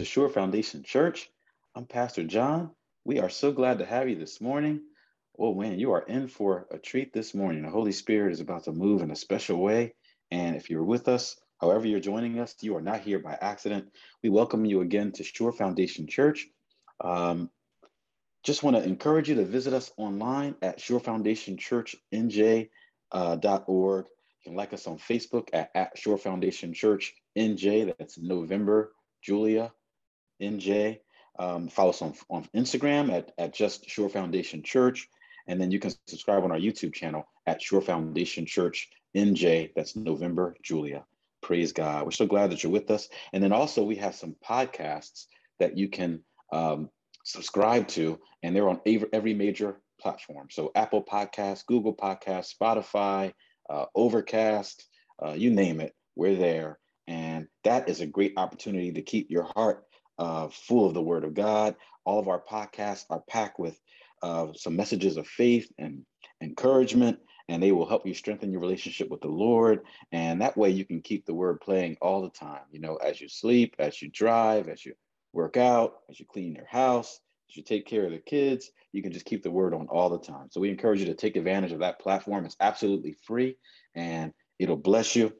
to Shore Foundation Church. I'm Pastor John. We are so glad to have you this morning. Oh man, you are in for a treat this morning. The Holy Spirit is about to move in a special way. And if you're with us, however you're joining us, you are not here by accident. We welcome you again to Shore Foundation Church. Um, just want to encourage you to visit us online at shorefoundationchurchnj.org. You can like us on Facebook at, at Shore Foundation Church NJ. That's November Julia NJ. Um, follow us on, on Instagram at, at Just Shore Foundation Church. And then you can subscribe on our YouTube channel at Shore Foundation Church NJ. That's November Julia. Praise God. We're so glad that you're with us. And then also, we have some podcasts that you can um, subscribe to, and they're on every major platform. So, Apple Podcasts, Google Podcasts, Spotify, uh, Overcast, uh, you name it, we're there. And that is a great opportunity to keep your heart uh, full of the Word of God. All of our podcasts are packed with uh, some messages of faith and encouragement, and they will help you strengthen your relationship with the Lord. And that way you can keep the Word playing all the time, you know, as you sleep, as you drive, as you work out, as you clean your house, as you take care of the kids, you can just keep the Word on all the time. So we encourage you to take advantage of that platform. It's absolutely free and it'll bless you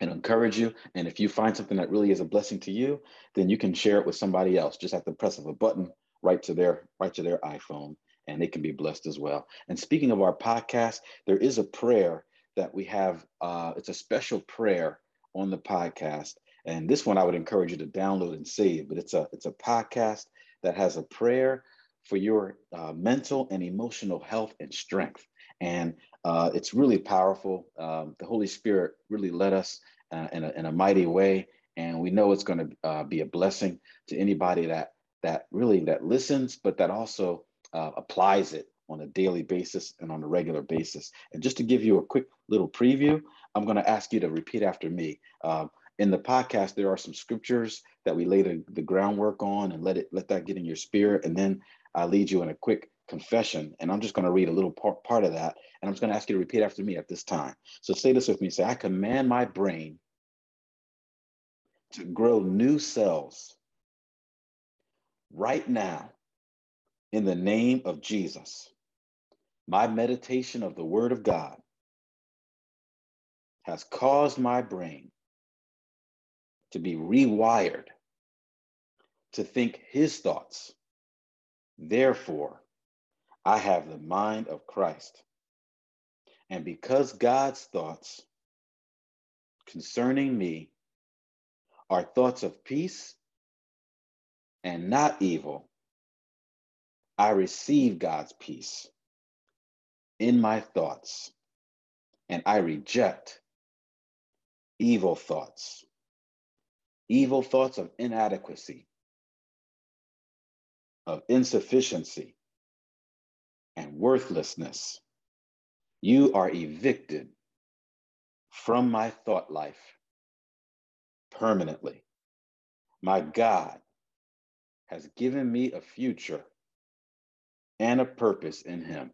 and encourage you. And if you find something that really is a blessing to you, then you can share it with somebody else just at the press of a button right to their right to their iPhone, and they can be blessed as well. And speaking of our podcast, there is a prayer that we have. Uh, it's a special prayer on the podcast, and this one I would encourage you to download and save. But it's a it's a podcast that has a prayer for your uh, mental and emotional health and strength. And uh, it's really powerful. Um, the Holy Spirit really led us uh, in, a, in a mighty way, and we know it's going to uh, be a blessing to anybody that that really that listens, but that also uh, applies it on a daily basis and on a regular basis. And just to give you a quick little preview, I'm going to ask you to repeat after me. Um, in the podcast, there are some scriptures that we lay the, the groundwork on, and let it let that get in your spirit, and then I lead you in a quick confession. And I'm just going to read a little part, part of that. And I'm just going to ask you to repeat after me at this time. So say this with me. Say, I command my brain to grow new cells right now in the name of Jesus. My meditation of the Word of God has caused my brain to be rewired to think His thoughts. Therefore, I have the mind of Christ. And because God's thoughts concerning me are thoughts of peace and not evil, I receive God's peace in my thoughts and I reject evil thoughts, evil thoughts of inadequacy, of insufficiency, and worthlessness. You are evicted from my thought life permanently. My God has given me a future and a purpose in Him.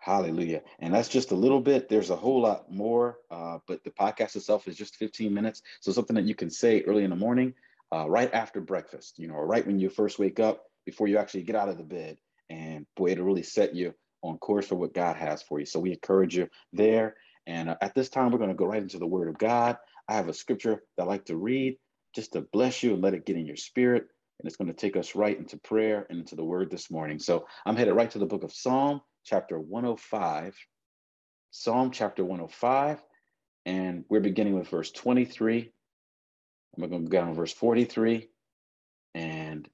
Hallelujah. And that's just a little bit. There's a whole lot more, uh, but the podcast itself is just 15 minutes. So something that you can say early in the morning, uh, right after breakfast, you know, or right when you first wake up before you actually get out of the bed. And boy, it'll really set you on course for what God has for you. So we encourage you there. And uh, at this time, we're going to go right into the Word of God. I have a scripture that I like to read just to bless you and let it get in your spirit. And it's going to take us right into prayer and into the Word this morning. So I'm headed right to the book of Psalm, chapter 105. Psalm chapter 105. And we're beginning with verse 23. I'm going to go down to verse 43. And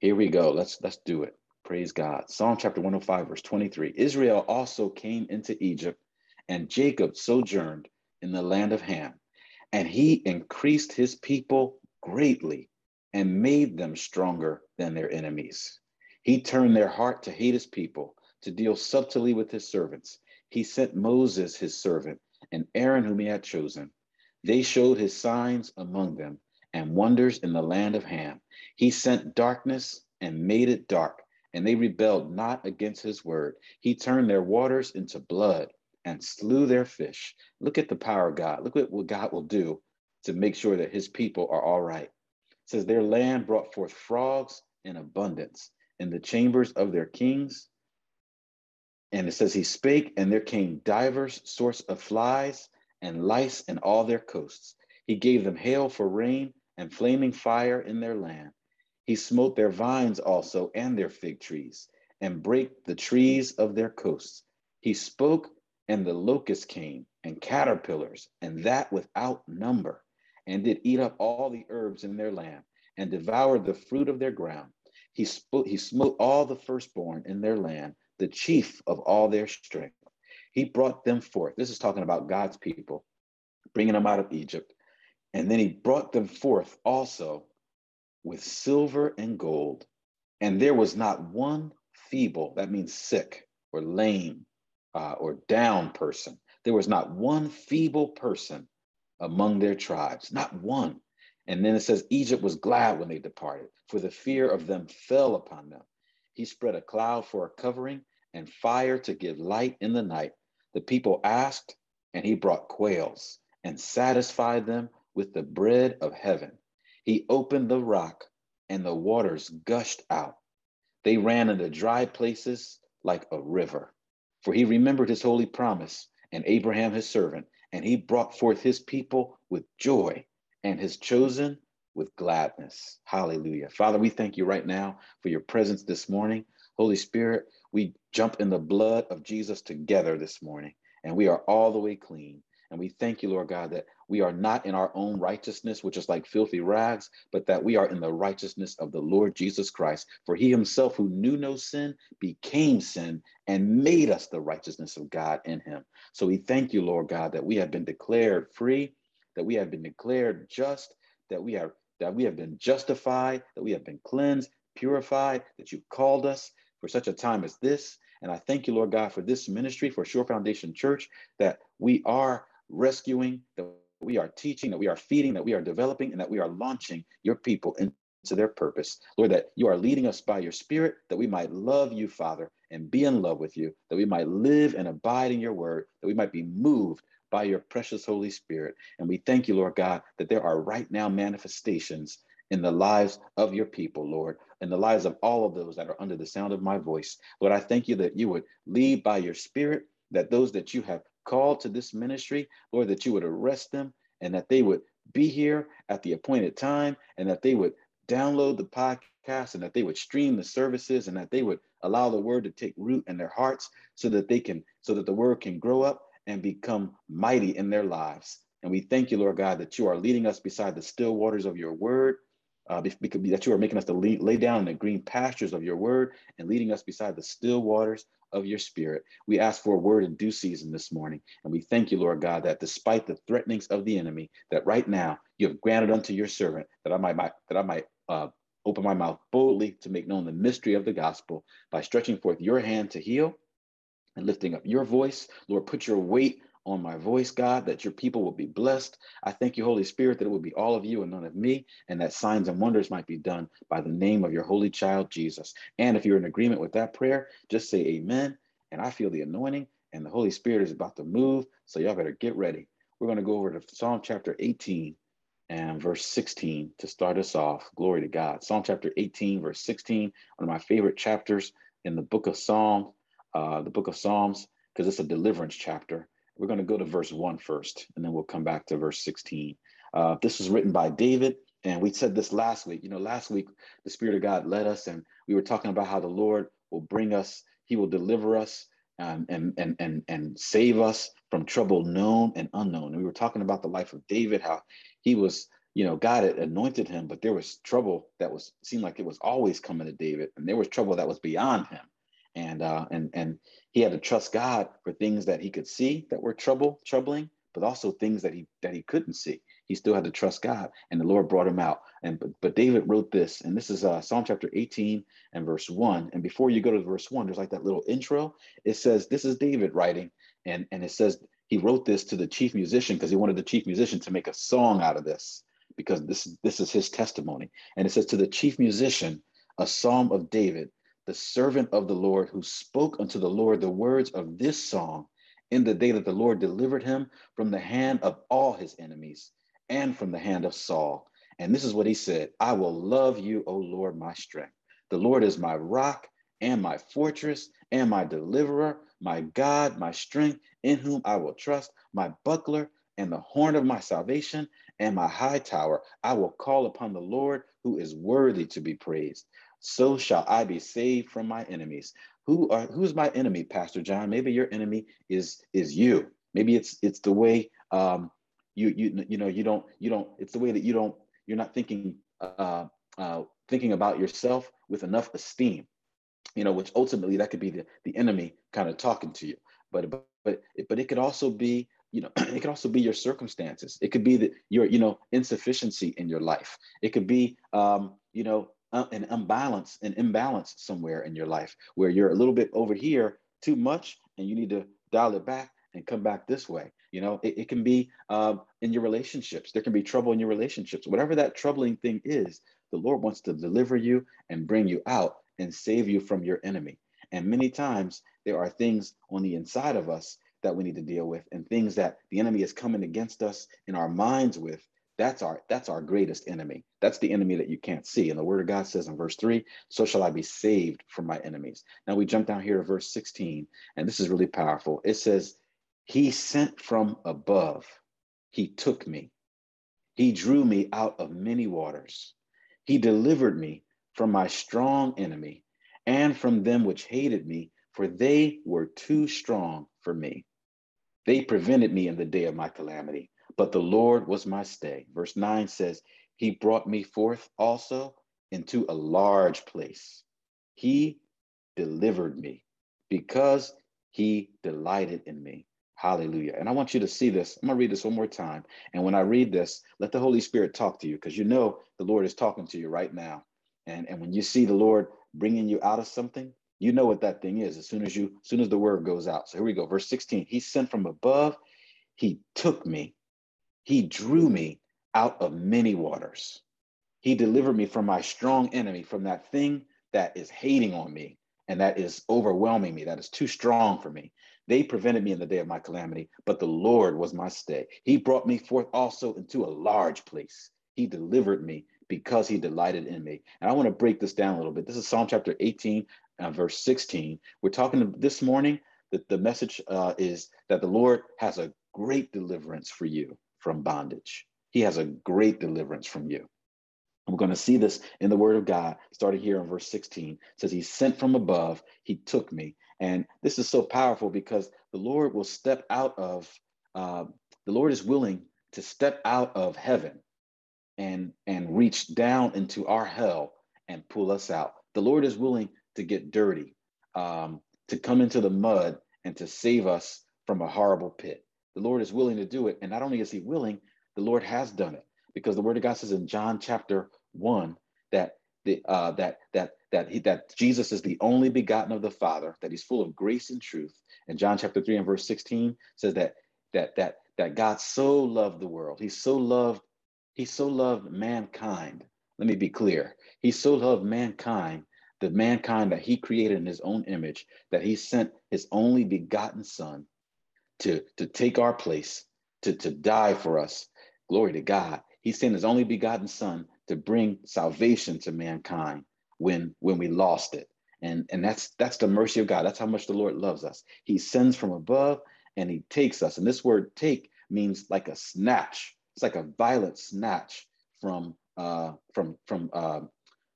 here we go. Let's let's do it. Praise God. Psalm chapter 105, verse 23. Israel also came into Egypt, and Jacob sojourned in the land of Ham. And he increased his people greatly and made them stronger than their enemies. He turned their heart to hate his people, to deal subtly with his servants. He sent Moses, his servant, and Aaron, whom he had chosen. They showed his signs among them and wonders in the land of Ham. He sent darkness and made it dark and they rebelled not against his word. He turned their waters into blood and slew their fish. Look at the power of God. Look at what God will do to make sure that his people are all right. It says, Their land brought forth frogs in abundance in the chambers of their kings. And it says, He spake, and there came divers sorts of flies and lice in all their coasts. He gave them hail for rain and flaming fire in their land. He smote their vines also and their fig trees, and brake the trees of their coasts. He spoke, and the locust came, and caterpillars, and that without number, and did eat up all the herbs in their land, and devoured the fruit of their ground. He, spoke, he smote all the firstborn in their land, the chief of all their strength. He brought them forth. This is talking about God's people, bringing them out of Egypt. And then he brought them forth also with silver and gold. And there was not one feeble, that means sick or lame uh, or down person. There was not one feeble person among their tribes, not one. And then it says, Egypt was glad when they departed, for the fear of them fell upon them. He spread a cloud for a covering and fire to give light in the night. The people asked, and he brought quails and satisfied them with the bread of heaven. He opened the rock, and the waters gushed out. They ran into dry places like a river. For he remembered his holy promise and Abraham his servant, and he brought forth his people with joy and his chosen with gladness. Hallelujah. Father, we thank you right now for your presence this morning. Holy Spirit, we jump in the blood of Jesus together this morning, and we are all the way clean. And we thank you, Lord God, that we are not in our own righteousness, which is like filthy rags, but that we are in the righteousness of the Lord Jesus Christ. For he himself, who knew no sin, became sin and made us the righteousness of God in him. So we thank you, Lord God, that we have been declared free, that we have been declared just, that we are that we have been justified, that we have been cleansed, purified, that you called us for such a time as this. And I thank you, Lord God, for this ministry, for Shore Foundation Church, that we are rescuing, that we are teaching, that we are feeding, that we are developing, and that we are launching your people into their purpose. Lord, that you are leading us by your spirit, that we might love you, Father, and be in love with you, that we might live and abide in your word, that we might be moved by your precious Holy Spirit. And we thank you, Lord God, that there are right now manifestations in the lives of your people, Lord, in the lives of all of those that are under the sound of my voice. Lord, I thank you that you would lead by your spirit, that those that you have called to this ministry, Lord, that you would arrest them and that they would be here at the appointed time and that they would download the podcast and that they would stream the services and that they would allow the word to take root in their hearts so that they can so that the word can grow up and become mighty in their lives. And we thank you lord god that you are leading us beside the still waters of your word uh, that you are making us to lay, lay down in the green pastures of your word and leading us beside the still waters of your spirit. We ask for a word in due season this morning. And we thank you, Lord God, that despite the threatenings of the enemy, that right now you have granted unto your servant that I might, that I might uh, open my mouth boldly to make known the mystery of the gospel by stretching forth your hand to heal and lifting up your voice. Lord, put your weight on my voice, God, that your people will be blessed. I thank you, Holy Spirit, that it will be all of you and none of me, and that signs and wonders might be done by the name of your holy child, Jesus. And if you're in agreement with that prayer, just say amen. And I feel the anointing, and the Holy Spirit is about to move. So y'all better get ready. We're going to go over to Psalm chapter 18 and verse 16 to start us off. Glory to God. Psalm chapter 18, verse 16, one of my favorite chapters in the book of Psalms, uh, the book of Psalms, because it's a deliverance chapter. We're going to go to verse 1 first, and then we'll come back to verse 16. Uh, this was written by David, and we said this last week. You know, last week, the Spirit of God led us, and we were talking about how the Lord will bring us, He will deliver us. Um, and and and and save us from trouble known and unknown. And we were talking about the life of David, how he was, you know, God had anointed him, but there was trouble that was seemed like it was always coming to David, and there was trouble that was beyond him and uh, and and he had to trust God for things that he could see that were trouble troubling, but also things that he that he couldn't see. He still had to trust God, and the Lord brought him out. And but, but David wrote this, and this is uh, Psalm chapter 18 and verse one. And before you go to verse one, there's like that little intro. It says this is David writing, and and it says he wrote this to the chief musician because he wanted the chief musician to make a song out of this because this this is his testimony. And it says to the chief musician, a psalm of David the servant of the Lord who spoke unto the Lord the words of this song in the day that the Lord delivered him from the hand of all his enemies and from the hand of Saul. And this is what he said I will love you, O Lord, my strength. The Lord is my rock and my fortress and my deliverer, my God, my strength, in whom I will trust, my buckler and the horn of my salvation and my high tower. I will call upon the Lord who is worthy to be praised. So shall I be saved from my enemies. Who are who's my enemy, Pastor John? Maybe your enemy is is you. Maybe it's it's the way um, you you you know you don't you don't. It's the way that you don't you're not thinking uh, uh, thinking about yourself with enough esteem. You know, which ultimately that could be the the enemy kind of talking to you. But but but it, but it could also be you know it could also be your circumstances it could be that your you know insufficiency in your life it could be um you know uh, an imbalance an imbalance somewhere in your life where you're a little bit over here too much and you need to dial it back and come back this way. You know it, it can be um, in your relationships. There can be trouble in your relationships. Whatever that troubling thing is the lord wants to deliver you and bring you out and save you from your enemy. And many times there are things on the inside of us that we need to deal with and things that the enemy is coming against us in our minds with that's our that's our greatest enemy. That's the enemy that you can't see. And the word of god says in verse 3 so shall i be saved from my enemies. Now we jump down here to verse 16 and this is really powerful. It says he sent from above. He took me. He drew me out of many waters. He delivered me from my strong enemy and from them which hated me for they were too strong for me. They prevented me in the day of my calamity, but the Lord was my stay. Verse 9 says, He brought me forth also into a large place. He delivered me because he delighted in me. Hallelujah. And I want you to see this. I'm going to read this one more time. And when I read this, let the Holy Spirit talk to you because you know the Lord is talking to you right now. And, and when you see the Lord bringing you out of something, you know what that thing is as soon as you as soon as the word goes out so here we go verse 16 he sent from above he took me he drew me out of many waters he delivered me from my strong enemy from that thing that is hating on me and that is overwhelming me that is too strong for me they prevented me in the day of my calamity but the lord was my stay he brought me forth also into a large place he delivered me because he delighted in me. And I want to break this down a little bit. This is Psalm chapter 18, uh, verse 16. We're talking this morning that the message uh, is that the Lord has a great deliverance for you from bondage. He has a great deliverance from you. we're going to see this in the word of God, starting here in verse 16. It says, He sent from above, He took me. And this is so powerful because the Lord will step out of, uh, the Lord is willing to step out of heaven and, and reach down into our hell and pull us out. The Lord is willing to get dirty, um, to come into the mud and to save us from a horrible pit. The Lord is willing to do it. And not only is he willing, the Lord has done it because the word of God says in John chapter one that the, uh, that that that he that Jesus is the only begotten of the Father, that he's full of grace and truth. And John chapter 3 and verse 16 says that that that that God so loved the world. He so loved, he so loved mankind. Let me be clear. He so loved mankind the mankind that he created in his own image, that he sent his only begotten son to, to take our place, to, to die for us. Glory to God. He sent his only begotten son to bring salvation to mankind when, when we lost it. And, and that's that's the mercy of God. That's how much the Lord loves us. He sends from above and he takes us. And this word take means like a snatch. It's like a violent snatch from uh, from from uh,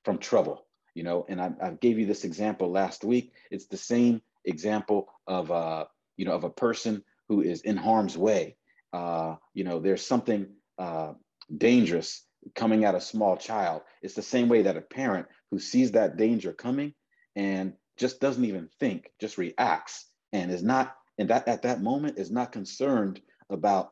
from trouble you know and I, I gave you this example last week it's the same example of uh you know of a person who is in harm's way. Uh you know there's something uh dangerous coming at a small child. It's the same way that a parent who sees that danger coming and just doesn't even think just reacts and is not and that at that moment is not concerned about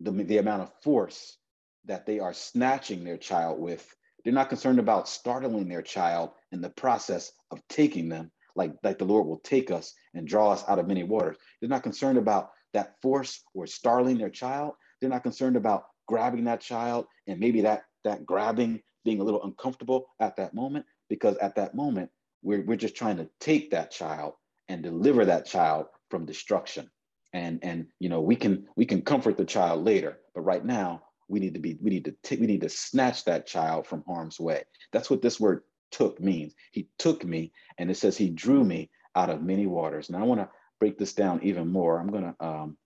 the, the amount of force that they are snatching their child with. They're not concerned about startling their child in the process of taking them, like, like the Lord will take us and draw us out of many waters. They're not concerned about that force or startling their child. They're not concerned about grabbing that child and maybe that that grabbing being a little uncomfortable at that moment, because at that moment, we're, we're just trying to take that child and deliver that child from destruction. And and you know, we can we can comfort the child later, but right now we need to be, we need to take, we need to snatch that child from harm's way. That's what this word took means. He took me, and it says he drew me out of many waters. And I want to break this down even more. I'm gonna um,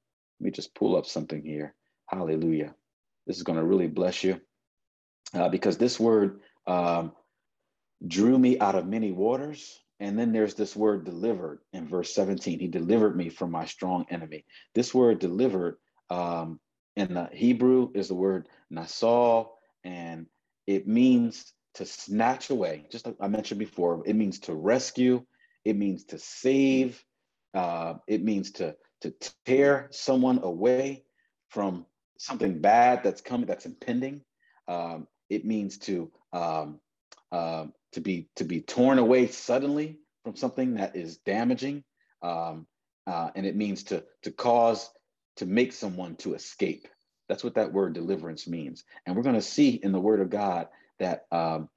let me just pull up something here. Hallelujah. This is gonna really bless you uh, because this word um, drew me out of many waters. And then there's this word delivered in verse 17. He delivered me from my strong enemy. This word delivered um, in the Hebrew is the word nasal, and it means to snatch away. Just like I mentioned before, it means to rescue, it means to save, uh, it means to to tear someone away from something bad that's coming, that's impending. Um, it means to um, uh, to be to be torn away suddenly from something that is damaging, um, uh, and it means to to cause to make someone to escape. That's what that word deliverance means. And we're going to see in the Word of God that um,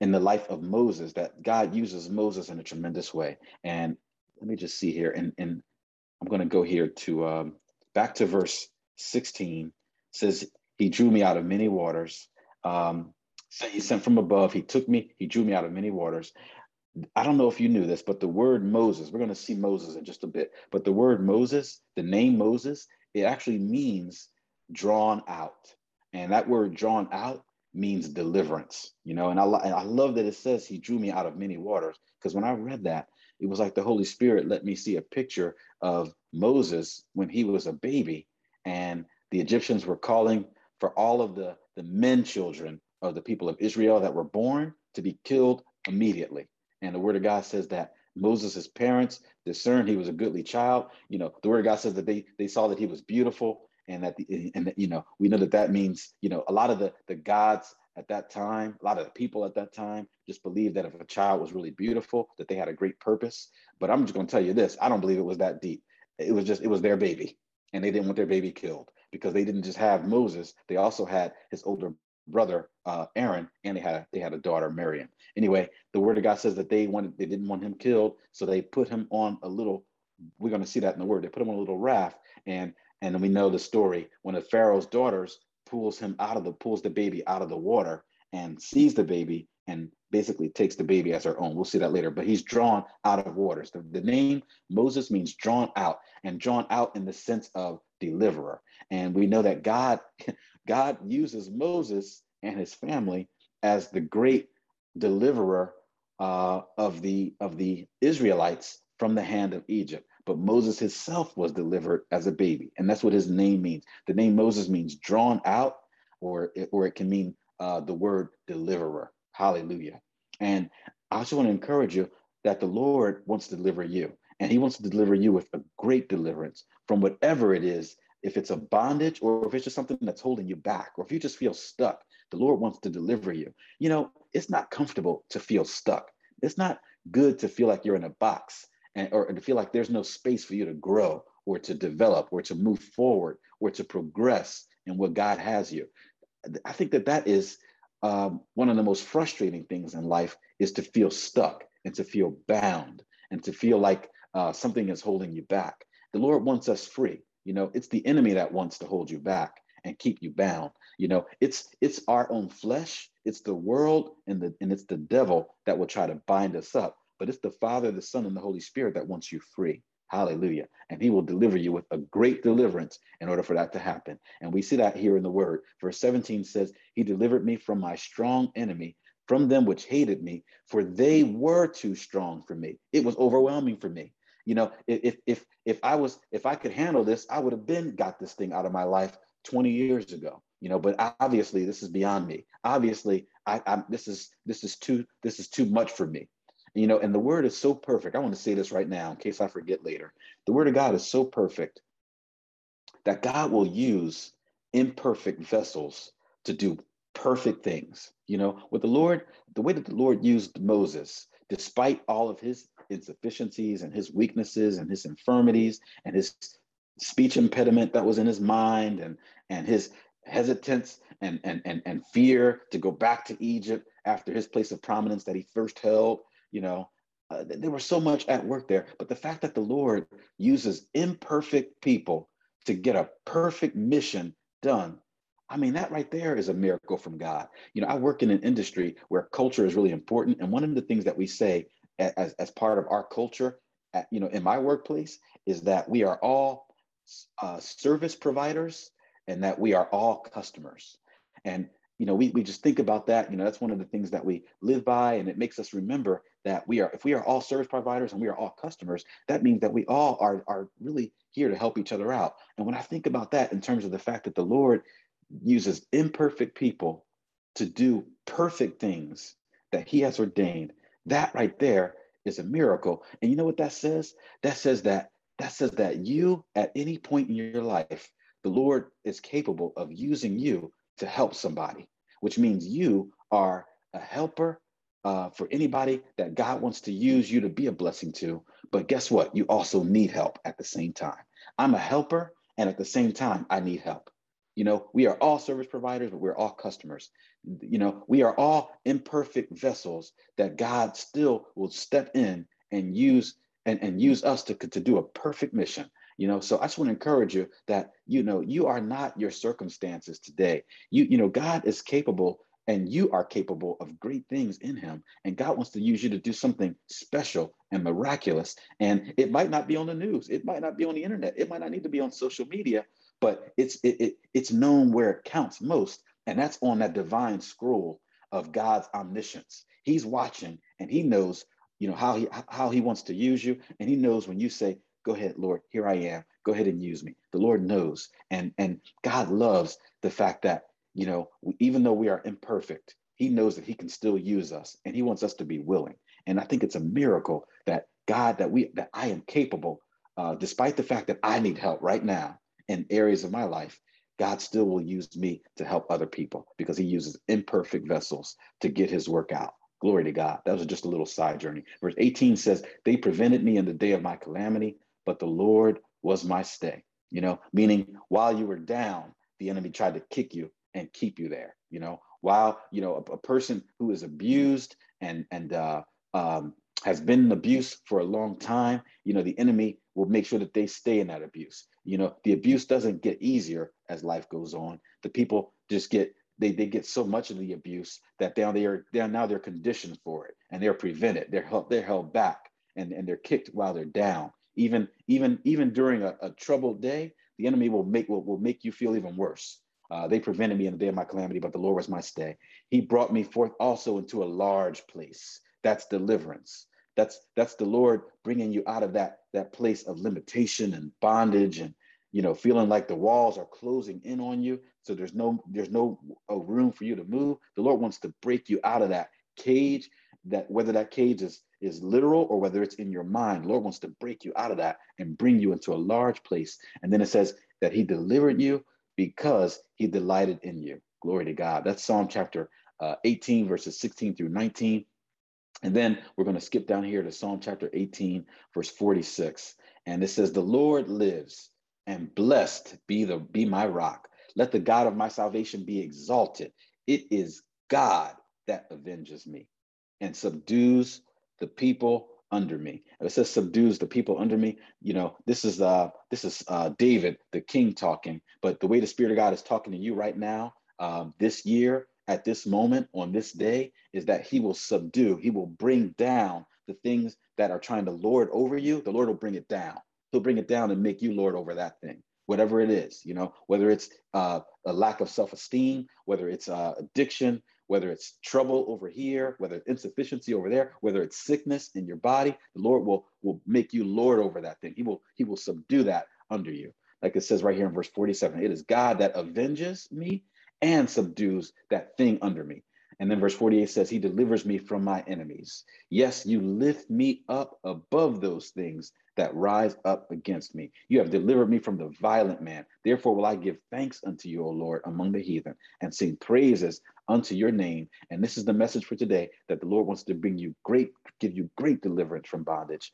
in the life of Moses, that God uses Moses in a tremendous way. And let me just see here, and and I'm going to go here to um, back to verse 16. It says he drew me out of many waters. Um, he sent from above. He took me. He drew me out of many waters. I don't know if you knew this, but the word Moses, we're going to see Moses in just a bit. But the word Moses, the name Moses, it actually means drawn out. And that word drawn out means deliverance, you know. And I, and I love that it says he drew me out of many waters because when I read that, it was like the Holy Spirit let me see a picture of Moses when he was a baby. And the Egyptians were calling for all of the, the men children of the people of Israel that were born to be killed immediately. And the word of God says that Moses' parents discerned he was a goodly child. You know, the word of God says that they they saw that he was beautiful, and that the and you know we know that that means you know a lot of the the gods at that time, a lot of the people at that time just believed that if a child was really beautiful, that they had a great purpose. But I'm just going to tell you this: I don't believe it was that deep. It was just it was their baby, and they didn't want their baby killed because they didn't just have Moses; they also had his older brother uh, Aaron, and they had they had a daughter Miriam. Anyway, the word of God says that they wanted they didn't want him killed, so they put him on a little. We're going to see that in the word. They put him on a little raft, and and we know the story when the Pharaoh's daughters pulls him out of the pulls the baby out of the water and sees the baby and basically takes the baby as her own. We'll see that later. But he's drawn out of waters. The, the name Moses means drawn out, and drawn out in the sense of deliverer. And we know that God God uses Moses and his family as the great deliverer uh, of the of the Israelites from the hand of Egypt. But Moses himself was delivered as a baby, and that's what his name means. The name Moses means drawn out, or it, or it can mean uh, the word deliverer. Hallelujah. And I also want to encourage you that the Lord wants to deliver you, and He wants to deliver you with a great deliverance from whatever it is if it's a bondage or if it's just something that's holding you back, or if you just feel stuck, the Lord wants to deliver you. You know, it's not comfortable to feel stuck. It's not good to feel like you're in a box and or to feel like there's no space for you to grow or to develop or to move forward or to progress in what God has you. I think that that is um, one of the most frustrating things in life is to feel stuck and to feel bound and to feel like uh, something is holding you back. The Lord wants us free. You know, it's the enemy that wants to hold you back and keep you bound. You know, it's it's our own flesh, it's the world and the and it's the devil that will try to bind us up. But it's the Father, the Son, and the Holy Spirit that wants you free. Hallelujah. And he will deliver you with a great deliverance in order for that to happen. And we see that here in the word. Verse 17 says, He delivered me from my strong enemy, from them which hated me, for they were too strong for me. It was overwhelming for me. You know, if if if I was if I could handle this, I would have been got this thing out of my life 20 years ago. You know, but obviously this is beyond me. Obviously, I, I'm this is this is too this is too much for me. You know, and the word is so perfect. I want to say this right now in case I forget later. The word of God is so perfect that God will use imperfect vessels to do perfect things. You know, with the Lord, the way that the Lord used Moses, despite all of his insufficiencies and his weaknesses and his infirmities and his speech impediment that was in his mind and and his hesitance and and and, and fear to go back to Egypt after his place of prominence that he first held you know uh, there was so much at work there but the fact that the lord uses imperfect people to get a perfect mission done I mean, that right there is a miracle from God. You know, I work in an industry where culture is really important. And one of the things that we say as, as part of our culture, at, you know, in my workplace is that we are all uh, service providers and that we are all customers. And, you know, we, we just think about that. You know, that's one of the things that we live by. And it makes us remember that we are, if we are all service providers and we are all customers, that means that we all are, are really here to help each other out. And when I think about that in terms of the fact that the Lord uses imperfect people to do perfect things that he has ordained, that right there is a miracle. And you know what that says? That says that that says that you at any point in your life, the Lord is capable of using you to help somebody, which means you are a helper uh, for anybody that God wants to use you to be a blessing to. But guess what? You also need help at the same time. I'm a helper, and at the same time, I need help. You know, we are all service providers, but we're all customers. You know, we are all imperfect vessels that God still will step in and use and, and use us to, to do a perfect mission. You know, so I just want to encourage you that, you know, you are not your circumstances today. You, you know, God is capable and you are capable of great things in him and god wants to use you to do something special and miraculous. And it might not be on the news. It might not be on the internet. It might not need to be on social media but it's it, it, it's known where it counts most and that's on that divine scroll of god's omniscience. He's watching and he knows you know how he how he wants to use you and he knows when you say go ahead lord here i am. Go ahead and use me. The lord knows and and god loves the fact that you know even though we are imperfect he knows that he can still use us and he wants us to be willing and i think it's a miracle that god that we that i am capable uh, despite the fact that i need help right now in areas of my life, God still will use me to help other people because he uses imperfect vessels to get his work out. Glory to God. That was just a little side journey. Verse 18 says, They prevented me in the day of my calamity, but the Lord was my stay. You know, meaning while you were down, the enemy tried to kick you and keep you there. You know, while, you know, a, a person who is abused and, and, uh, um, has been in abuse for a long time, you know, the enemy will make sure that they stay in that abuse. You know, the abuse doesn't get easier as life goes on. The people just get they they get so much of the abuse that now they are they're now they're conditioned for it and they're prevented. They're held, they're held back and, and they're kicked while they're down. Even even even during a, a troubled day, the enemy will make will, will make you feel even worse. Uh, they prevented me in the day of my calamity, but the Lord was my stay. He brought me forth also into a large place. That's deliverance. That's that's the Lord bringing you out of that that place of limitation and bondage and you know feeling like the walls are closing in on you so there's no there's no uh, room for you to move the lord wants to break you out of that cage that whether that cage is is literal or whether it's in your mind lord wants to break you out of that and bring you into a large place and then it says that he delivered you because he delighted in you glory to god that's psalm chapter uh, 18 verses 16 through 19 and then we're going to skip down here to Psalm chapter 18, verse 46. And it says, The Lord lives, and blessed be the be my rock. Let the God of my salvation be exalted. It is God that avenges me and subdues the people under me. And it says subdues the people under me. You know, this is uh this is uh David, the king talking, but the way the Spirit of God is talking to you right now, um, this year, at this moment on this day is that he will subdue, he will bring down the things that are trying to lord over you. The Lord will bring it down. He'll bring it down and make you lord over that thing, whatever it is, you know, whether it's uh, a lack of self esteem, whether it's uh, addiction, whether it's trouble over here, whether it's insufficiency over there, whether it's sickness in your body, the Lord will, will make you lord over that thing. He will, he will subdue that under you. Like it says right here in verse 47, it is God that avenges me and subdues that thing under me. And then verse 48 says, He delivers me from my enemies. Yes, you lift me up above those things that rise up against me. You have delivered me from the violent man. Therefore, will I give thanks unto you, O Lord, among the heathen, and sing praises unto your name. And this is the message for today that the Lord wants to bring you great, give you great deliverance from bondage.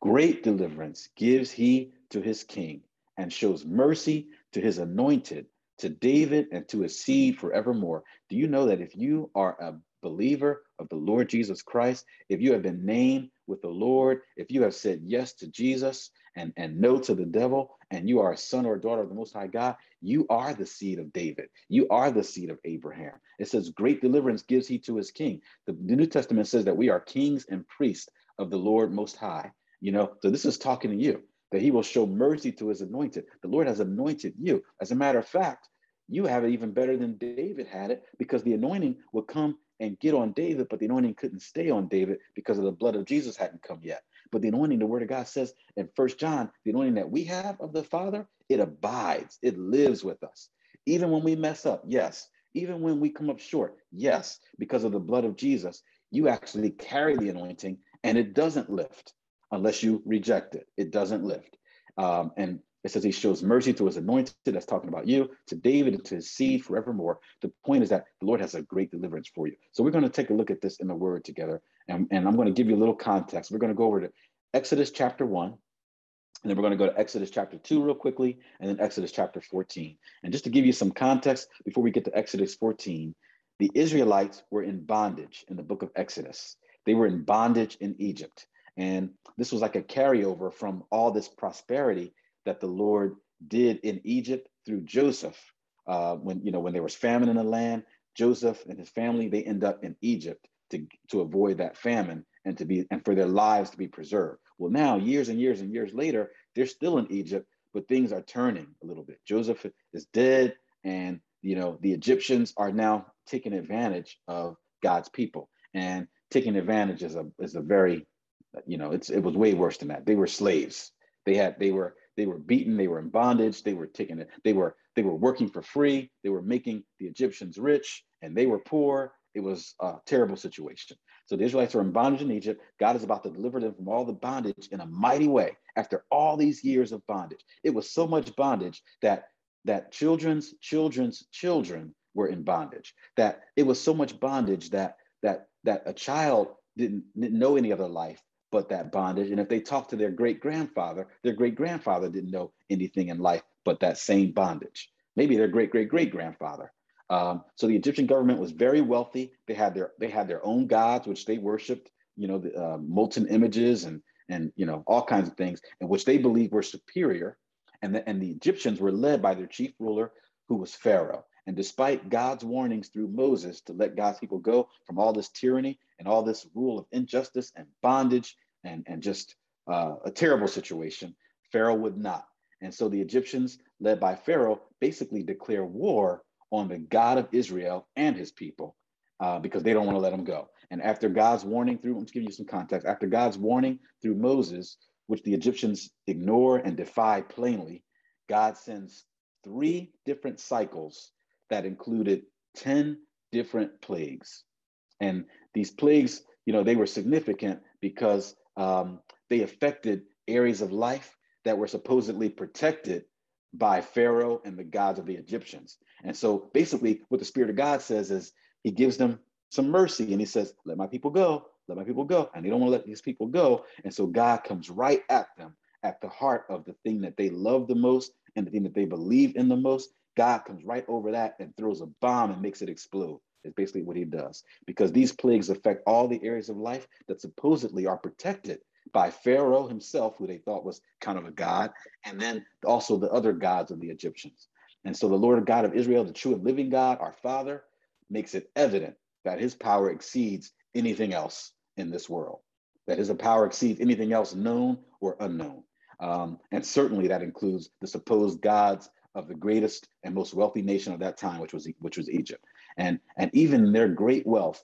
Great deliverance gives he to his king and shows mercy to his anointed to David and to his seed forevermore. Do you know that if you are a believer of the Lord Jesus Christ, if you have been named with the Lord, if you have said yes to Jesus, and, and no to the devil, and you are a son or a daughter of the Most High God, you are the seed of David. You are the seed of Abraham. It says, Great deliverance gives he to his king. The, the New Testament says that we are kings and priests of the Lord Most High. You know, so this is talking to you that he will show mercy to his anointed. The Lord has anointed you. As a matter of fact, you have it even better than David had it because the anointing will come and get on David, but the anointing couldn't stay on David because of the blood of Jesus hadn't come yet. But the anointing, the word of God says in First John, the anointing that we have of the Father, it abides, it lives with us. Even when we mess up, yes. Even when we come up short, yes, because of the blood of Jesus, you actually carry the anointing and it doesn't lift unless you reject it. It doesn't lift. Um, and it says he shows mercy to his anointed. That's talking about you, to David, and to his seed forevermore. The point is that the Lord has a great deliverance for you. So we're going to take a look at this in the word together. And, and I'm going to give you a little context. We're going to go over to Exodus chapter 1. And then we're going to go to Exodus chapter 2 real quickly, and then Exodus chapter 14. And just to give you some context before we get to Exodus 14, the Israelites were in bondage in the book of Exodus. They were in bondage in Egypt. And this was like a carryover from all this prosperity that the Lord did in Egypt through Joseph. Uh, when you know when there was famine in the land, Joseph and his family they end up in Egypt to to avoid that famine and to be and for their lives to be preserved. Well, now years and years and years later, they're still in Egypt, but things are turning a little bit. Joseph is dead, and you know the Egyptians are now taking advantage of God's people, and taking advantage is a is a very you know it's it was way worse than that. They were slaves. They had they were they were beaten, they were in bondage, they were taken they were they were working for free, they were making the Egyptians rich, and they were poor. It was a terrible situation. So the Israelites are in bondage in Egypt. God is about to deliver them from all the bondage in a mighty way after all these years of bondage. It was so much bondage that that children's children's children were in bondage. That it was so much bondage that that that a child didn't, didn't know any other life but that bondage. And if they talked to their great grandfather, their great grandfather didn't know anything in life but that same bondage. Maybe their great great great grandfather. Um, so the Egyptian government was very wealthy. They had their they had their own gods, which they worshipped. You know, the uh, molten images and and you know all kinds of things, in which they believed were superior. And the, and the Egyptians were led by their chief ruler, who was Pharaoh. And despite God's warnings through Moses to let God's people go from all this tyranny and all this rule of injustice and bondage and, and just uh, a terrible situation, Pharaoh would not. And so the Egyptians, led by Pharaoh, basically declare war on the God of Israel and his people uh, because they don't want to let him go. And after God's warning through, I'm just giving you some context, after God's warning through Moses, which the Egyptians ignore and defy plainly, God sends three different cycles that included 10 different plagues. And these plagues, you know, they were significant because um, they affected areas of life that were supposedly protected by Pharaoh and the gods of the Egyptians. And so basically, what the Spirit of God says is he gives them some mercy and he says, Let my people go, let my people go. And they don't want to let these people go. And so God comes right at them, at the heart of the thing that they love the most and the thing that they believe in the most. God comes right over that and throws a bomb and makes it explode. It's basically what he does. Because these plagues affect all the areas of life that supposedly are protected by Pharaoh himself, who they thought was kind of a god, and then also the other gods of the Egyptians. And so the Lord God of Israel, the true and living God, our Father, makes it evident that his power exceeds anything else in this world, that his power exceeds anything else known or unknown. Um, and certainly that includes the supposed gods of the greatest and most wealthy nation of that time, which was which was Egypt. And and even their great wealth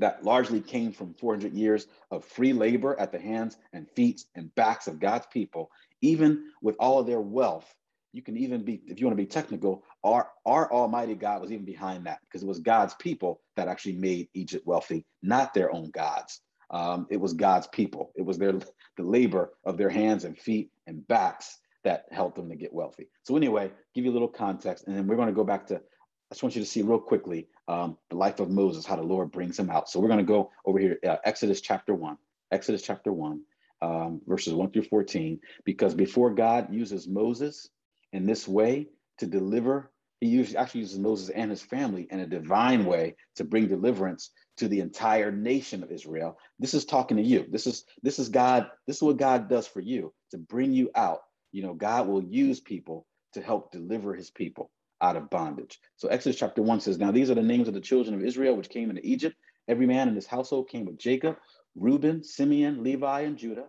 that largely came from 400 years of free labor at the hands and feet and backs of God's people, even with all of their wealth, you can even be, if you want to be technical, our, our Almighty God was even behind that because it was God's people that actually made Egypt wealthy, not their own gods. Um, it was God's people. It was their the labor of their hands and feet and backs that helped them to get wealthy. So anyway, give you a little context, and then we're going to go back to. I just want you to see real quickly um, the life of Moses, how the Lord brings him out. So we're going to go over here, uh, Exodus chapter one, Exodus chapter one, um, verses one through 14, because before God uses Moses in this way to deliver, he usually actually uses Moses and his family in a divine way to bring deliverance to the entire nation of Israel. This is talking to you. This is this is God. This is what God does for you to bring you out. You know, God will use people to help deliver his people out of bondage. So Exodus chapter 1 says, Now these are the names of the children of Israel which came into Egypt. Every man in his household came with Jacob, Reuben, Simeon, Levi, and Judah,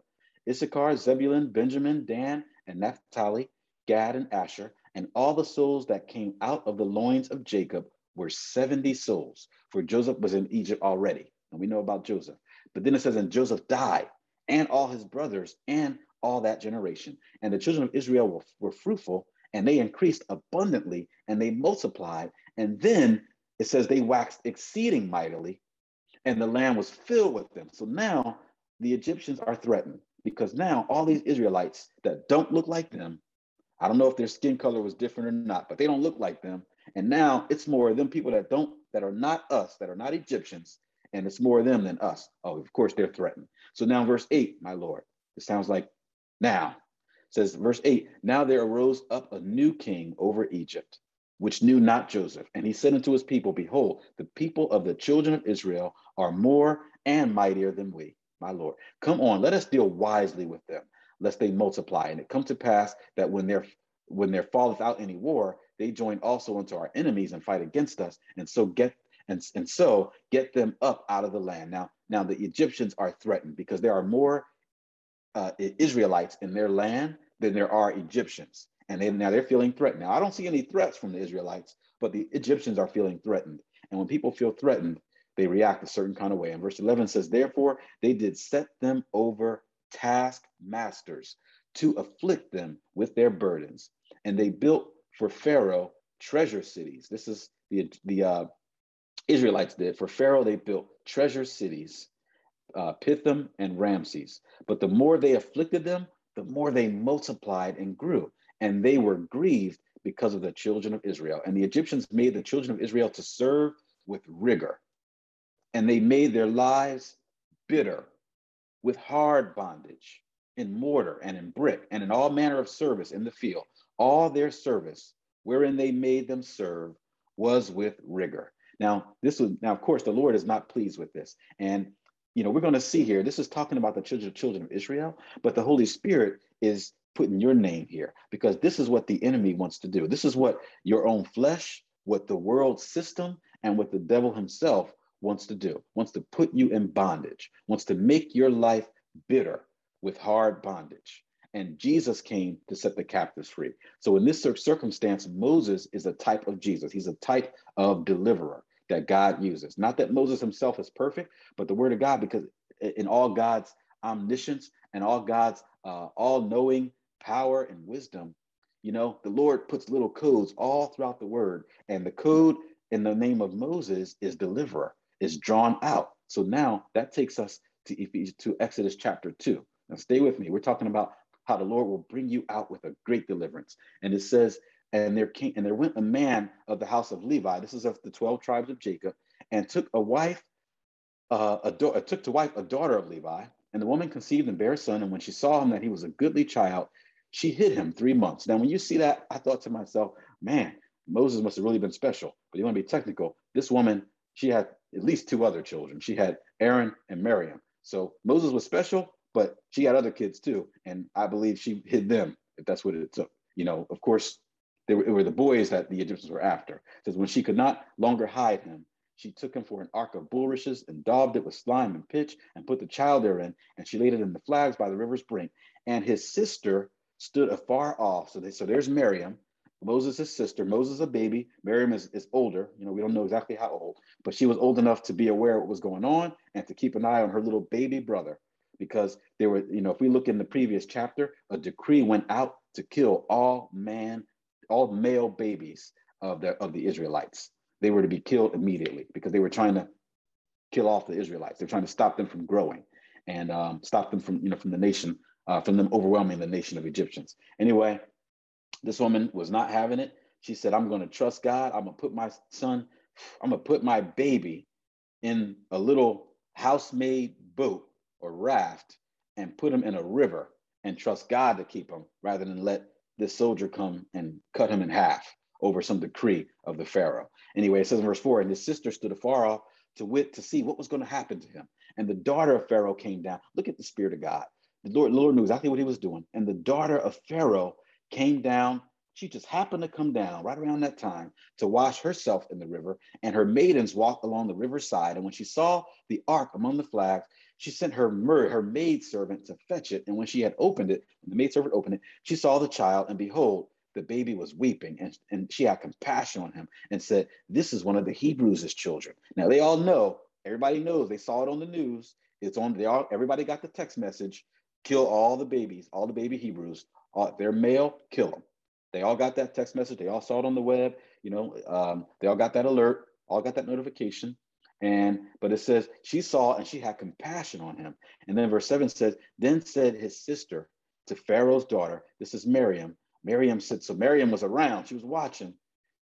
Issachar, Zebulun, Benjamin, Dan, and Naphtali, Gad, and Asher. And all the souls that came out of the loins of Jacob were 70 souls, for Joseph was in Egypt already. And we know about Joseph. But then it says, And Joseph died, and all his brothers, and all that generation. And the children of Israel were, were fruitful, and they increased abundantly, and they multiplied. And then it says they waxed exceeding mightily, and the land was filled with them. So now the Egyptians are threatened because now all these Israelites that don't look like them, I don't know if their skin color was different or not, but they don't look like them. And now it's more of them people that don't, that are not us, that are not Egyptians, and it's more of them than us. Oh, of course they're threatened. So now verse eight, my Lord, it sounds like now says verse 8 now there arose up a new king over egypt which knew not joseph. And he said unto his people behold the people of the children of israel are more and mightier than we my lord. Come on let us deal wisely with them lest they multiply. And it come to pass that when there when there falleth out any war they join also unto our enemies and fight against us. And so get and, and so get them up out of the land. Now now the egyptians are threatened because there are more uh, israelites in their land than there are Egyptians. And they, now they're feeling threatened. Now, I don't see any threats from the Israelites, but the Egyptians are feeling threatened. And when people feel threatened, they react a certain kind of way. And verse 11 says, Therefore, they did set them over taskmasters to afflict them with their burdens. And they built for Pharaoh treasure cities. This is the, the uh, Israelites did. For Pharaoh, they built treasure cities, uh, Pithom and Ramses. But the more they afflicted them, the more they multiplied and grew. And they were grieved because of the children of Israel. And the Egyptians made the children of Israel to serve with rigor. And they made their lives bitter with hard bondage in mortar and in brick and in all manner of service in the field. All their service wherein they made them serve was with rigor. Now, this was now, of course, the Lord is not pleased with this. And you know, we're going to see here, this is talking about the children, children of Israel, but the Holy Spirit is putting your name here because this is what the enemy wants to do. This is what your own flesh, what the world system, and what the devil himself wants to do, wants to put you in bondage, wants to make your life bitter with hard bondage. And Jesus came to set the captives free. So in this circumstance, Moses is a type of Jesus. He's a type of deliverer that God uses. Not that Moses himself is perfect, but the word of God, because in all God's omniscience and all God's uh, all knowing power and wisdom, you know, the Lord puts little codes all throughout the word. And the code in the name of Moses is deliverer, is drawn out. So now that takes us to, to Exodus chapter 2. Now stay with me. We're talking about how the Lord will bring you out with a great deliverance. And it says and there came and there went a man of the house of Levi. This is of the twelve tribes of Jacob, and took a wife, uh, a do- uh, took to wife a daughter of Levi. And the woman conceived and bare a son. And when she saw him that he was a goodly child, she hid him three months. Now, when you see that, I thought to myself, man, Moses must have really been special. But you want to be technical. This woman, she had at least two other children. She had Aaron and Miriam. So Moses was special, but she had other kids too. And I believe she hid them, if that's what it took. You know, of course, they were, were the boys that the Egyptians were after. It says, when she could not longer hide him, she took him for an ark of bulrushes and daubed it with slime and pitch and put the child therein. And she laid it in the flags by the river's brink. And his sister stood afar off. So, they, so there's Miriam, Moses' sister. Moses a baby. Miriam is, is older. You know, we don't know exactly how old, but she was old enough to be aware of what was going on and to keep an eye on her little baby brother. Because there were, you know, if we look in the previous chapter, a decree went out to kill all man all male babies of the of the Israelites. They were to be killed immediately because they were trying to kill off the Israelites. They're trying to stop them from growing and um, stop them from you know from the nation uh, from them overwhelming the nation of Egyptians. Anyway, this woman was not having it. She said, "I'm going to trust God. I'm going to put my son. I'm going to put my baby in a little house-made boat or raft and put him in a river and trust God to keep him rather than let this soldier come and cut him in half over some decree of the Pharaoh. Anyway, it says in verse four, and his sister stood afar off to wit to see what was going to happen to him. And the daughter of Pharaoh came down. Look at the spirit of God. The Lord, the Lord knew exactly what he was doing. And the daughter of Pharaoh came down. She just happened to come down right around that time to wash herself in the river. And her maidens walked along the riverside. And when she saw the ark among the flags, she sent her her maid servant to fetch it. And when she had opened it, the maid servant opened it, she saw the child, and behold, the baby was weeping and, and she had compassion on him and said, This is one of the Hebrews' children. Now they all know, everybody knows, they saw it on the news. It's on, they all, everybody got the text message kill all the babies, all the baby Hebrews. All, they're male, kill them. They all got that text message. They all saw it on the web. You know, um, they all got that alert, all got that notification. And but it says she saw and she had compassion on him. And then verse seven says, then said his sister to Pharaoh's daughter, this is Miriam, Miriam said, so Miriam was around. She was watching.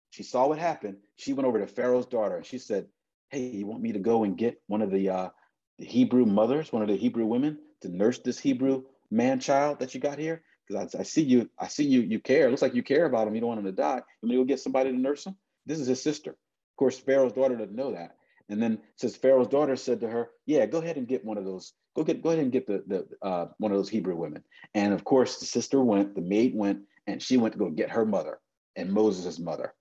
She saw what happened. She went over to Pharaoh's daughter and she said, Hey, you want me to go and get one of the, uh, the Hebrew mothers, one of the Hebrew women to nurse this Hebrew man child that you got here? Because I, I, see you, I see you, you care. It looks like you care about him. You don't want him to die. You want me to go get somebody to nurse him? This is his sister. Of course, Pharaoh's daughter doesn't know that. And then says Pharaoh's daughter said to her, "Yeah, go ahead and get one of those. Go get, go ahead and get the the uh, one of those Hebrew women." And of course, the sister went, the maid went, and she went to go get her mother and Moses' mother.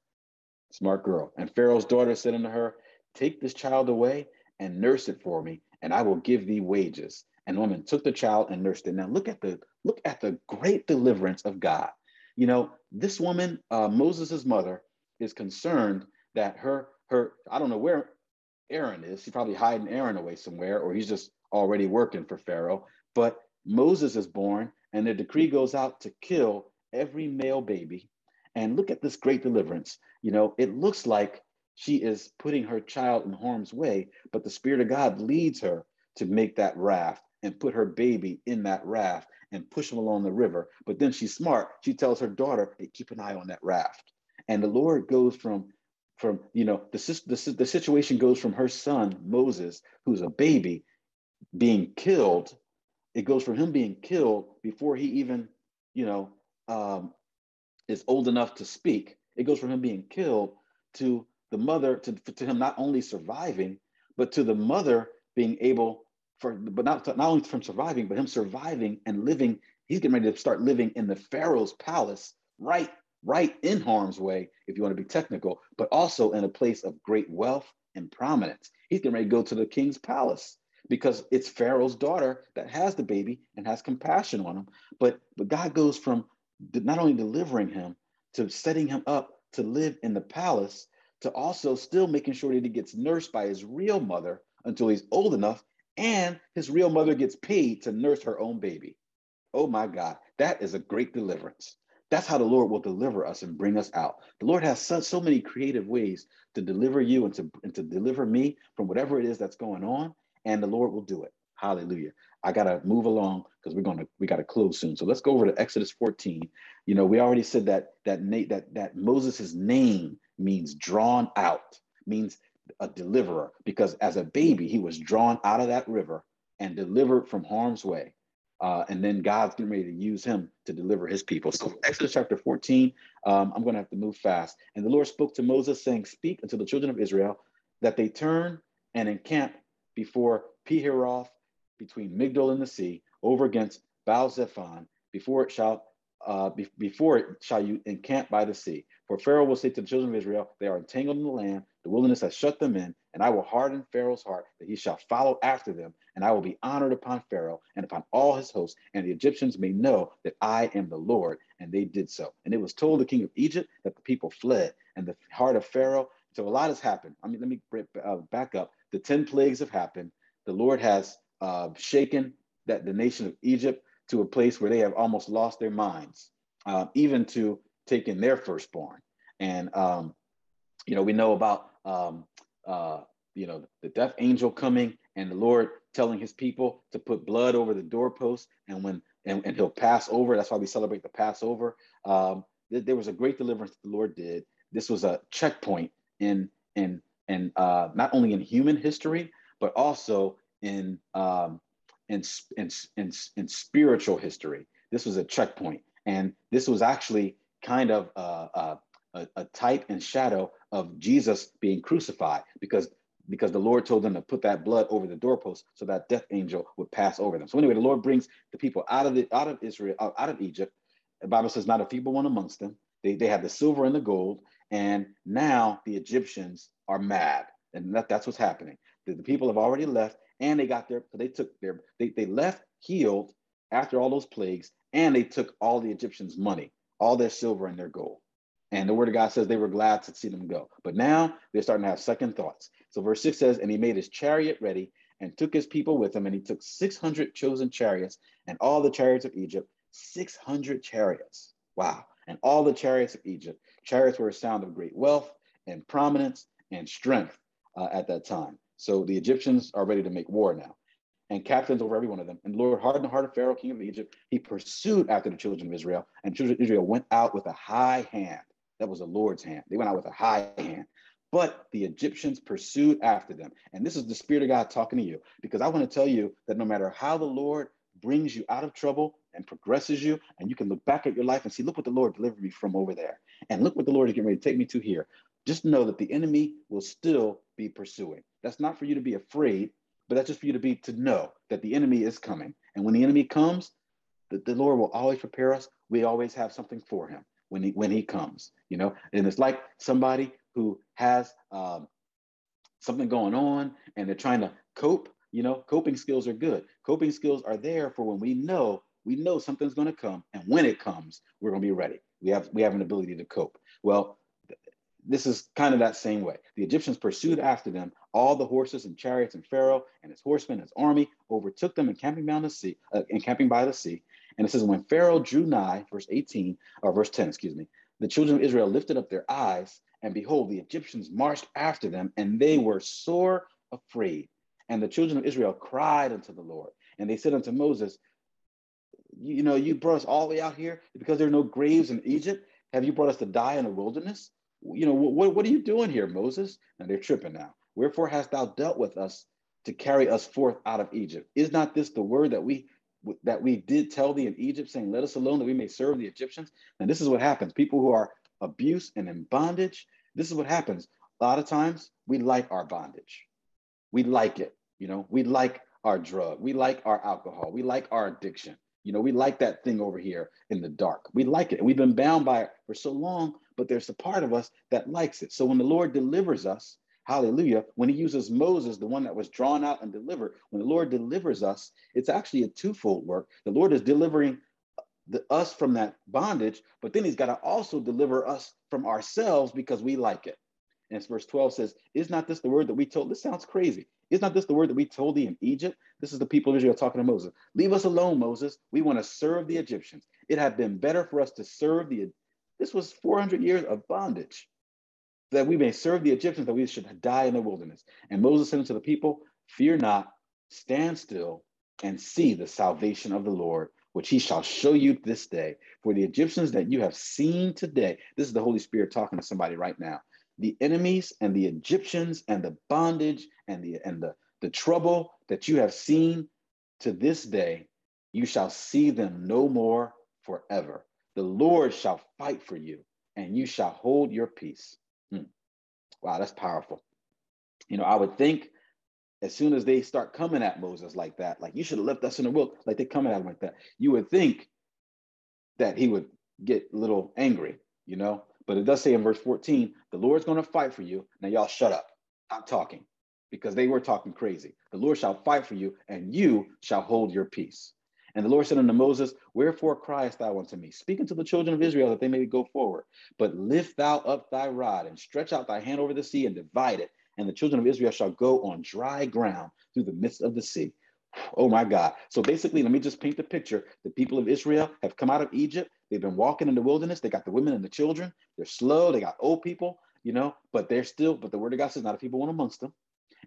Smart girl. And Pharaoh's daughter said unto her, Take this child away and nurse it for me, and I will give thee wages. And the woman took the child and nursed it. Now look at the look at the great deliverance of God. You know, this woman, uh, Moses' mother, is concerned that her her I don't know where Aaron is. He's probably hiding Aaron away somewhere, or he's just already working for Pharaoh. But Moses is born, and the decree goes out to kill every male baby. And look at this great deliverance. You know, it looks like she is putting her child in harm's way, but the Spirit of God leads her to make that raft and put her baby in that raft and push him along the river. But then she's smart. She tells her daughter, hey, keep an eye on that raft. And the Lord goes from, from you know, the, the, the situation goes from her son, Moses, who's a baby, being killed. It goes from him being killed before he even, you know, um, is old enough to speak, it goes from him being killed to the mother, to, to him not only surviving, but to the mother being able for, but not, not only from surviving, but him surviving and living. He's getting ready to start living in the Pharaoh's palace, right, right in harm's way, if you want to be technical, but also in a place of great wealth and prominence. He's getting ready to go to the king's palace because it's Pharaoh's daughter that has the baby and has compassion on him. But but God goes from not only delivering him to setting him up to live in the palace, to also still making sure that he gets nursed by his real mother until he's old enough, and his real mother gets paid to nurse her own baby. Oh my God, that is a great deliverance. That's how the Lord will deliver us and bring us out. The Lord has so, so many creative ways to deliver you and to, and to deliver me from whatever it is that's going on, and the Lord will do it. Hallelujah. I gotta move along because we're gonna we gotta close soon. So let's go over to Exodus 14. You know, we already said that that Nate that that Moses' name means drawn out, means a deliverer, because as a baby, he was drawn out of that river and delivered from harm's way. Uh, and then God's getting ready to use him to deliver his people. So Exodus chapter 14, um, I'm going to have to move fast. And the Lord spoke to Moses, saying, Speak unto the children of Israel that they turn and encamp before Pihahiroth between Migdol and the sea, over against Baal Zephon, before it shall uh, be, before it shall you encamp by the sea. For Pharaoh will say to the children of Israel, They are entangled in the land, the wilderness has shut them in, and I will harden Pharaoh's heart, that he shall follow after them, and I will be honored upon Pharaoh and upon all his hosts, and the Egyptians may know that I am the Lord. And they did so. And it was told the king of Egypt that the people fled, and the heart of Pharaoh. So a lot has happened. I mean, let me uh, back up. The 10 plagues have happened. The Lord has uh, shaken that the nation of Egypt to a place where they have almost lost their minds, uh, even to taking their firstborn. And um, you know, we know about um, uh, you know the death angel coming and the Lord telling His people to put blood over the doorpost, and when and, and He'll pass over. That's why we celebrate the Passover. Um, th- there was a great deliverance that the Lord did. This was a checkpoint in in and uh, not only in human history, but also in um, in, in, in, in spiritual history. This was a checkpoint, and this was actually kind of uh, uh, a, a type and shadow of Jesus being crucified because because the Lord told them to put that blood over the doorpost so that death angel would pass over them. So anyway, the Lord brings the people out of the out of Israel, out of Egypt. The Bible says, not a feeble one amongst them. They, they have the silver and the gold, and now the Egyptians are mad, and that, that's what's happening. The, the people have already left, and they got their they took their they, they left healed after all those plagues, and they took all the Egyptians' money, all their silver and their gold. And the word of God says they were glad to see them go. But now they're starting to have second thoughts. So verse 6 says, And he made his chariot ready and took his people with him, and he took 600 chosen chariots and all the chariots of Egypt, 600 chariots. Wow. And all the chariots of Egypt. Chariots were a sound of great wealth and prominence and strength uh, at that time. So the Egyptians are ready to make war now and captains over every one of them. And Lord hardened the heart of Pharaoh, king of Egypt. He pursued after the children of Israel, and children of Israel went out with a high hand. That was the Lord's hand. They went out with a high hand. But the Egyptians pursued after them. And this is the Spirit of God talking to you, because I want to tell you that no matter how the Lord brings you out of trouble and progresses you, and you can look back at your life and see, look what the Lord delivered me from over there. And look what the Lord is getting ready to take me to here. Just know that the enemy will still be pursuing. That's not for you to be afraid, but that's just for you to be to know that the enemy is coming. And when the enemy comes, the, the Lord will always prepare us. We always have something for him when he when he comes, you know. And it's like somebody who has um, something going on and they're trying to cope. You know, coping skills are good. Coping skills are there for when we know we know something's going to come, and when it comes, we're going to be ready. We have we have an ability to cope. Well, this is kind of that same way. The Egyptians pursued after them. All the horses and chariots and Pharaoh and his horsemen, his army overtook them by the sea, uh, by the sea. And it says, when Pharaoh drew nigh, verse 18 or verse 10, excuse me, the children of Israel lifted up their eyes, and behold, the Egyptians marched after them, and they were sore afraid. And the children of Israel cried unto the Lord, and they said unto Moses, You know, you brought us all the way out here because there are no graves in Egypt. Have you brought us to die in the wilderness? You know, what, what are you doing here, Moses? And they're tripping now. Wherefore hast thou dealt with us to carry us forth out of Egypt? Is not this the word that we that we did tell thee in Egypt, saying, Let us alone that we may serve the Egyptians? And this is what happens. People who are abused and in bondage, this is what happens. A lot of times we like our bondage. We like it. You know, we like our drug. We like our alcohol. We like our addiction. You know, we like that thing over here in the dark. We like it. And we've been bound by it for so long, but there's a part of us that likes it. So when the Lord delivers us, hallelujah, when he uses Moses, the one that was drawn out and delivered, when the Lord delivers us, it's actually a twofold work. The Lord is delivering the, us from that bondage, but then he's got to also deliver us from ourselves because we like it. And verse 12 says, Is not this the word that we told? This sounds crazy. Is not this the word that we told thee in Egypt? This is the people of Israel talking to Moses. Leave us alone, Moses. We want to serve the Egyptians. It had been better for us to serve the. This was 400 years of bondage, that we may serve the Egyptians, that we should die in the wilderness. And Moses said unto the people, Fear not, stand still, and see the salvation of the Lord, which he shall show you this day. For the Egyptians that you have seen today, this is the Holy Spirit talking to somebody right now the enemies and the Egyptians and the bondage and the and the, the trouble that you have seen to this day, you shall see them no more forever. The Lord shall fight for you, and you shall hold your peace. Hmm. Wow, that's powerful. You know, I would think as soon as they start coming at Moses like that, like you should have left us in the wilderness, like they're coming at him like that, you would think that he would get a little angry, you know. But it does say in verse 14, the Lord's going to fight for you. Now, y'all shut up. Stop talking because they were talking crazy. The Lord shall fight for you, and you shall hold your peace. And the Lord said unto Moses, Wherefore criest thou unto me? Speak unto the children of Israel that they may go forward. But lift thou up thy rod and stretch out thy hand over the sea and divide it. And the children of Israel shall go on dry ground through the midst of the sea. Oh my God. So basically, let me just paint the picture. The people of Israel have come out of Egypt. They've been walking in the wilderness. They got the women and the children. They're slow. They got old people, you know, but they're still, but the word of God says not a people one amongst them.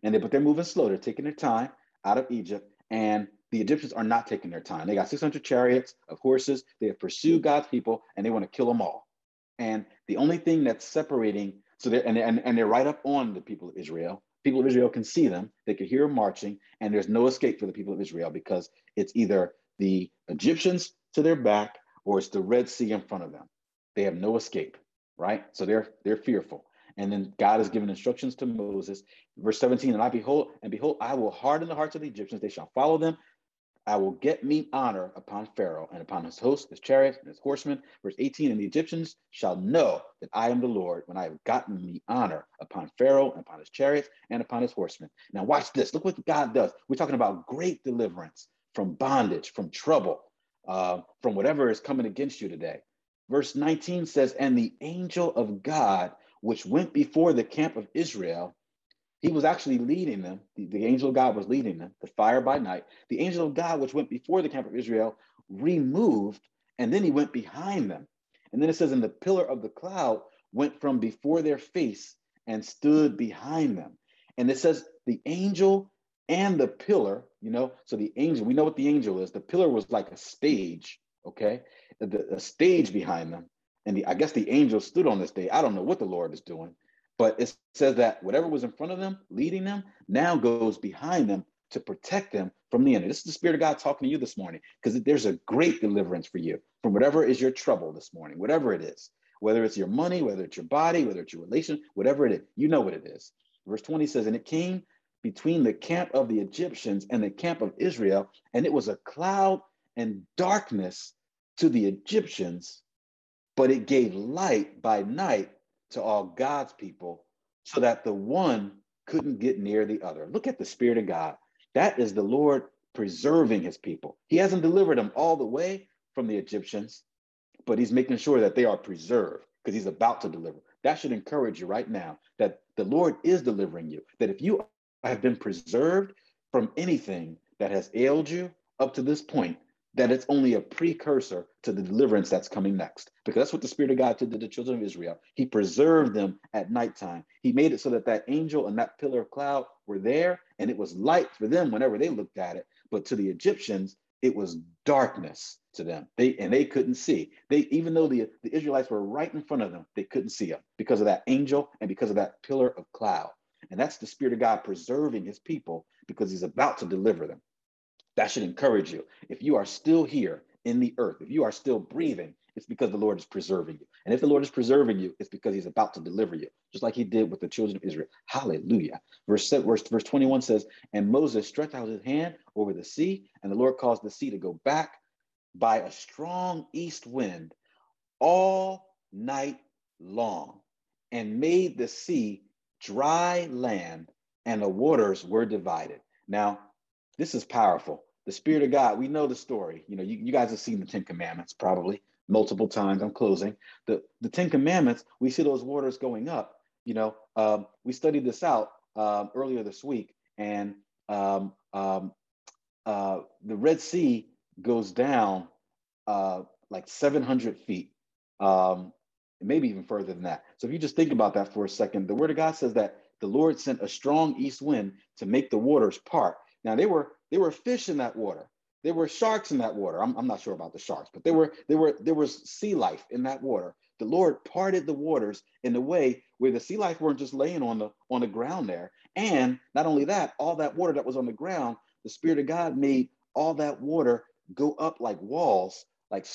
And they, but they're moving slow. They're taking their time out of Egypt. And the Egyptians are not taking their time. They got 600 chariots of horses. They have pursued God's people and they want to kill them all. And the only thing that's separating, so they're, and, and, and they're right up on the people of Israel people of Israel can see them, they can hear them marching, and there's no escape for the people of Israel because it's either the Egyptians to their back or it's the Red Sea in front of them. They have no escape. right? So they're they're fearful. And then God has given instructions to Moses. Verse 17, and I behold, and behold, I will harden the hearts of the Egyptians, they shall follow them. I will get me honor upon Pharaoh and upon his host, his chariots, and his horsemen. Verse 18, and the Egyptians shall know that I am the Lord when I have gotten me honor upon Pharaoh and upon his chariots and upon his horsemen. Now, watch this. Look what God does. We're talking about great deliverance from bondage, from trouble, uh, from whatever is coming against you today. Verse 19 says, And the angel of God, which went before the camp of Israel, he was actually leading them. The, the, angel of God was leading them, the fire by night. The angel of God, which went before the camp of Israel, removed, and then he went behind them. And then it says, and the pillar of the cloud went from before their face and stood behind them. And it says, the angel and the pillar, you know, so the angel, we know what the angel is. The pillar was like a stage, okay? The, the stage behind them. And the, I guess the angel stood on the stage. I don't know what the Lord is doing but it says that whatever was in front of them, leading them, now goes behind them to protect them from the enemy. This is the Spirit of God talking to you this morning because there's a great deliverance for you from whatever is your trouble this morning, whatever it is, whether it's your money, whether it's your body, whether it's your relation, whatever it is, you know what it is. Verse 20 says, And it came between the camp of the Egyptians and the camp of Israel, and it was a cloud and darkness to the Egyptians, but it gave light by night to all God's people so that the one couldn't get near the other. Look at the Spirit of God. That is the Lord preserving his people. He hasn't delivered them all the way from the Egyptians, but he's making sure that they are preserved because he's about to deliver. That should encourage you right now that the Lord is delivering you, that if you have been preserved from anything that has ailed you up to this point, that it's only a precursor to the deliverance that's coming next. Because that's what the Spirit of God did to the children of Israel. He preserved them at nighttime. He made it so that that angel and that pillar of cloud were there, and it was light for them whenever they looked at it. But to the Egyptians, it was darkness to them. They and they couldn't see. They even though the, the Israelites were right in front of them, they couldn't see them because of that angel and because of that pillar of cloud. And that's the Spirit of God preserving his people because he's about to deliver them. That should encourage you. If you are still here in the earth, if you are still breathing, it's because the Lord is preserving you. And if the Lord is preserving you, it's because he's about to deliver you, just like he did with the children of Israel. Hallelujah. Verse, verse, verse 21 says, And Moses stretched out his hand over the sea, and the Lord caused the sea to go back by a strong east wind all night long, and made the sea dry land, and the waters were divided. Now, this is powerful the Spirit of God, we know the story. You know, you, you guys have seen the Ten Commandments probably multiple times. I'm closing. The, the Ten Commandments, we see those waters going up. You know, um, we studied this out um, earlier this week, and um, um uh, the Red Sea goes down uh, like 700 feet, um, maybe even further than that. So if you just think about that for a second, the Word of God says that the Lord sent a strong east wind to make the waters part. Now they were there were fish in that water. There were sharks in that water. I'm, I'm not sure about the sharks, but there were there were there was sea life in that water. The Lord parted the waters in a way where the sea life weren't just laying on the on the ground there. And not only that, all that water that was on the ground, the Spirit of God made all that water go up like walls, like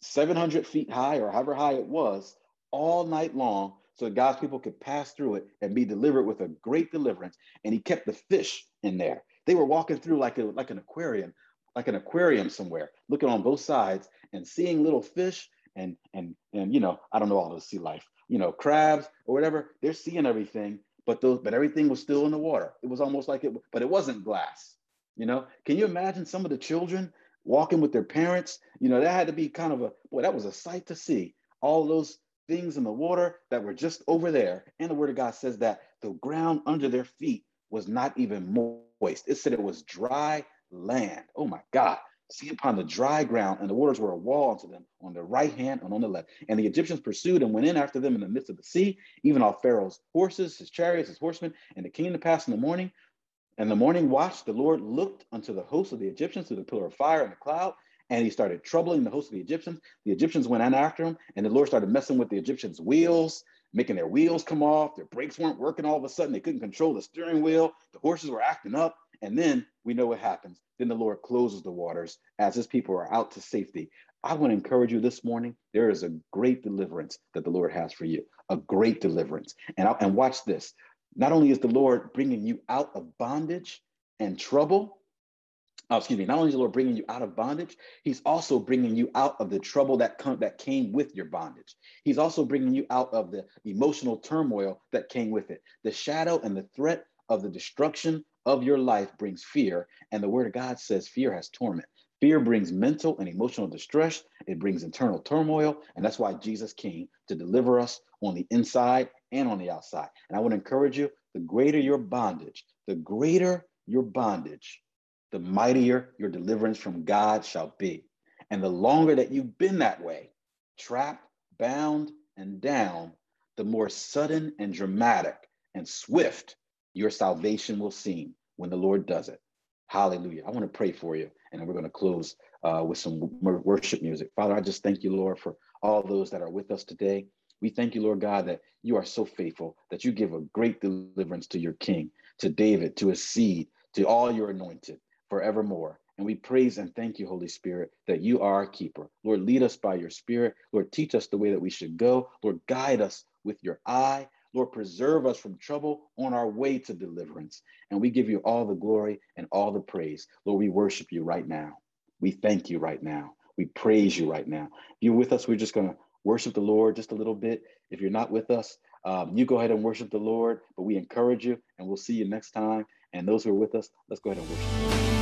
700 feet high or however high it was, all night long, so that God's people could pass through it and be delivered with a great deliverance. And He kept the fish in there. They were walking through like a like an aquarium, like an aquarium somewhere, looking on both sides and seeing little fish and and and you know, I don't know all the sea life, you know, crabs or whatever. They're seeing everything, but those but everything was still in the water. It was almost like it, but it wasn't glass. You know, can you imagine some of the children walking with their parents? You know, that had to be kind of a boy. That was a sight to see. All those things in the water that were just over there. And the word of God says that the ground under their feet was not even moist. It said it was dry land. Oh my God. See upon the dry ground, and the waters were a wall unto them on the right hand and on the left. And the Egyptians pursued and went in after them in the midst of the sea, even all Pharaoh's horses, his chariots, his horsemen, and it came to pass in the morning. And the morning watch, the Lord looked unto the host of the Egyptians through the pillar of fire and the cloud, and he started troubling the host of the Egyptians. The Egyptians went in after him, and the Lord started messing with the Egyptians' wheels making their wheels come off. Their brakes weren't working all of a sudden. They couldn't control the steering wheel. The horses were acting up. And then we know what happens. Then the Lord closes the waters as his people are out to safety I want to encourage you this morning. There is a great deliverance that the Lord has for you, a great deliverance. And, I, and watch this. Not only is the Lord bringing you out of bondage and trouble, oh, excuse me, not only is the Lord bringing you out of bondage, He's also bringing you out of the trouble that, come, that came with your bondage. He's also bringing you out of the emotional turmoil that came with it. The shadow and the threat of the destruction of your life brings fear. And the word of God says fear has torment. Fear brings mental and emotional distress. It brings internal turmoil. And that's why Jesus came to deliver us on the inside and on the outside. And I would encourage you the greater your bondage, the greater your bondage, the mightier your deliverance from God shall be. And the longer that you've been that way, trapped, bound, and down, the more sudden and dramatic and swift your salvation will seem when the Lord does it. Hallelujah. I want to pray for you, and we're going to close uh, with some worship music. Father, I just thank you, Lord, for all those that are with us today. We thank you, Lord God, that you are so faithful, that you give a great deliverance to your king, to David, to his seed, to all your anointed forevermore. And we praise and thank you, Holy Spirit, that you are our keeper. Lord, lead us by your spirit. Lord, teach us the way that we should go. Lord, guide us with your eye. Lord, preserve us from trouble on our way to deliverance. And we give you all the glory and all the praise. Lord, we worship you right now. We thank you right now. We praise you right now. If you're with us, we're just going to worship the Lord just a little bit. If you're not with us, um, you go ahead and worship the Lord, but we encourage you and we'll see you next time. And those who are with us, let's go ahead and worship.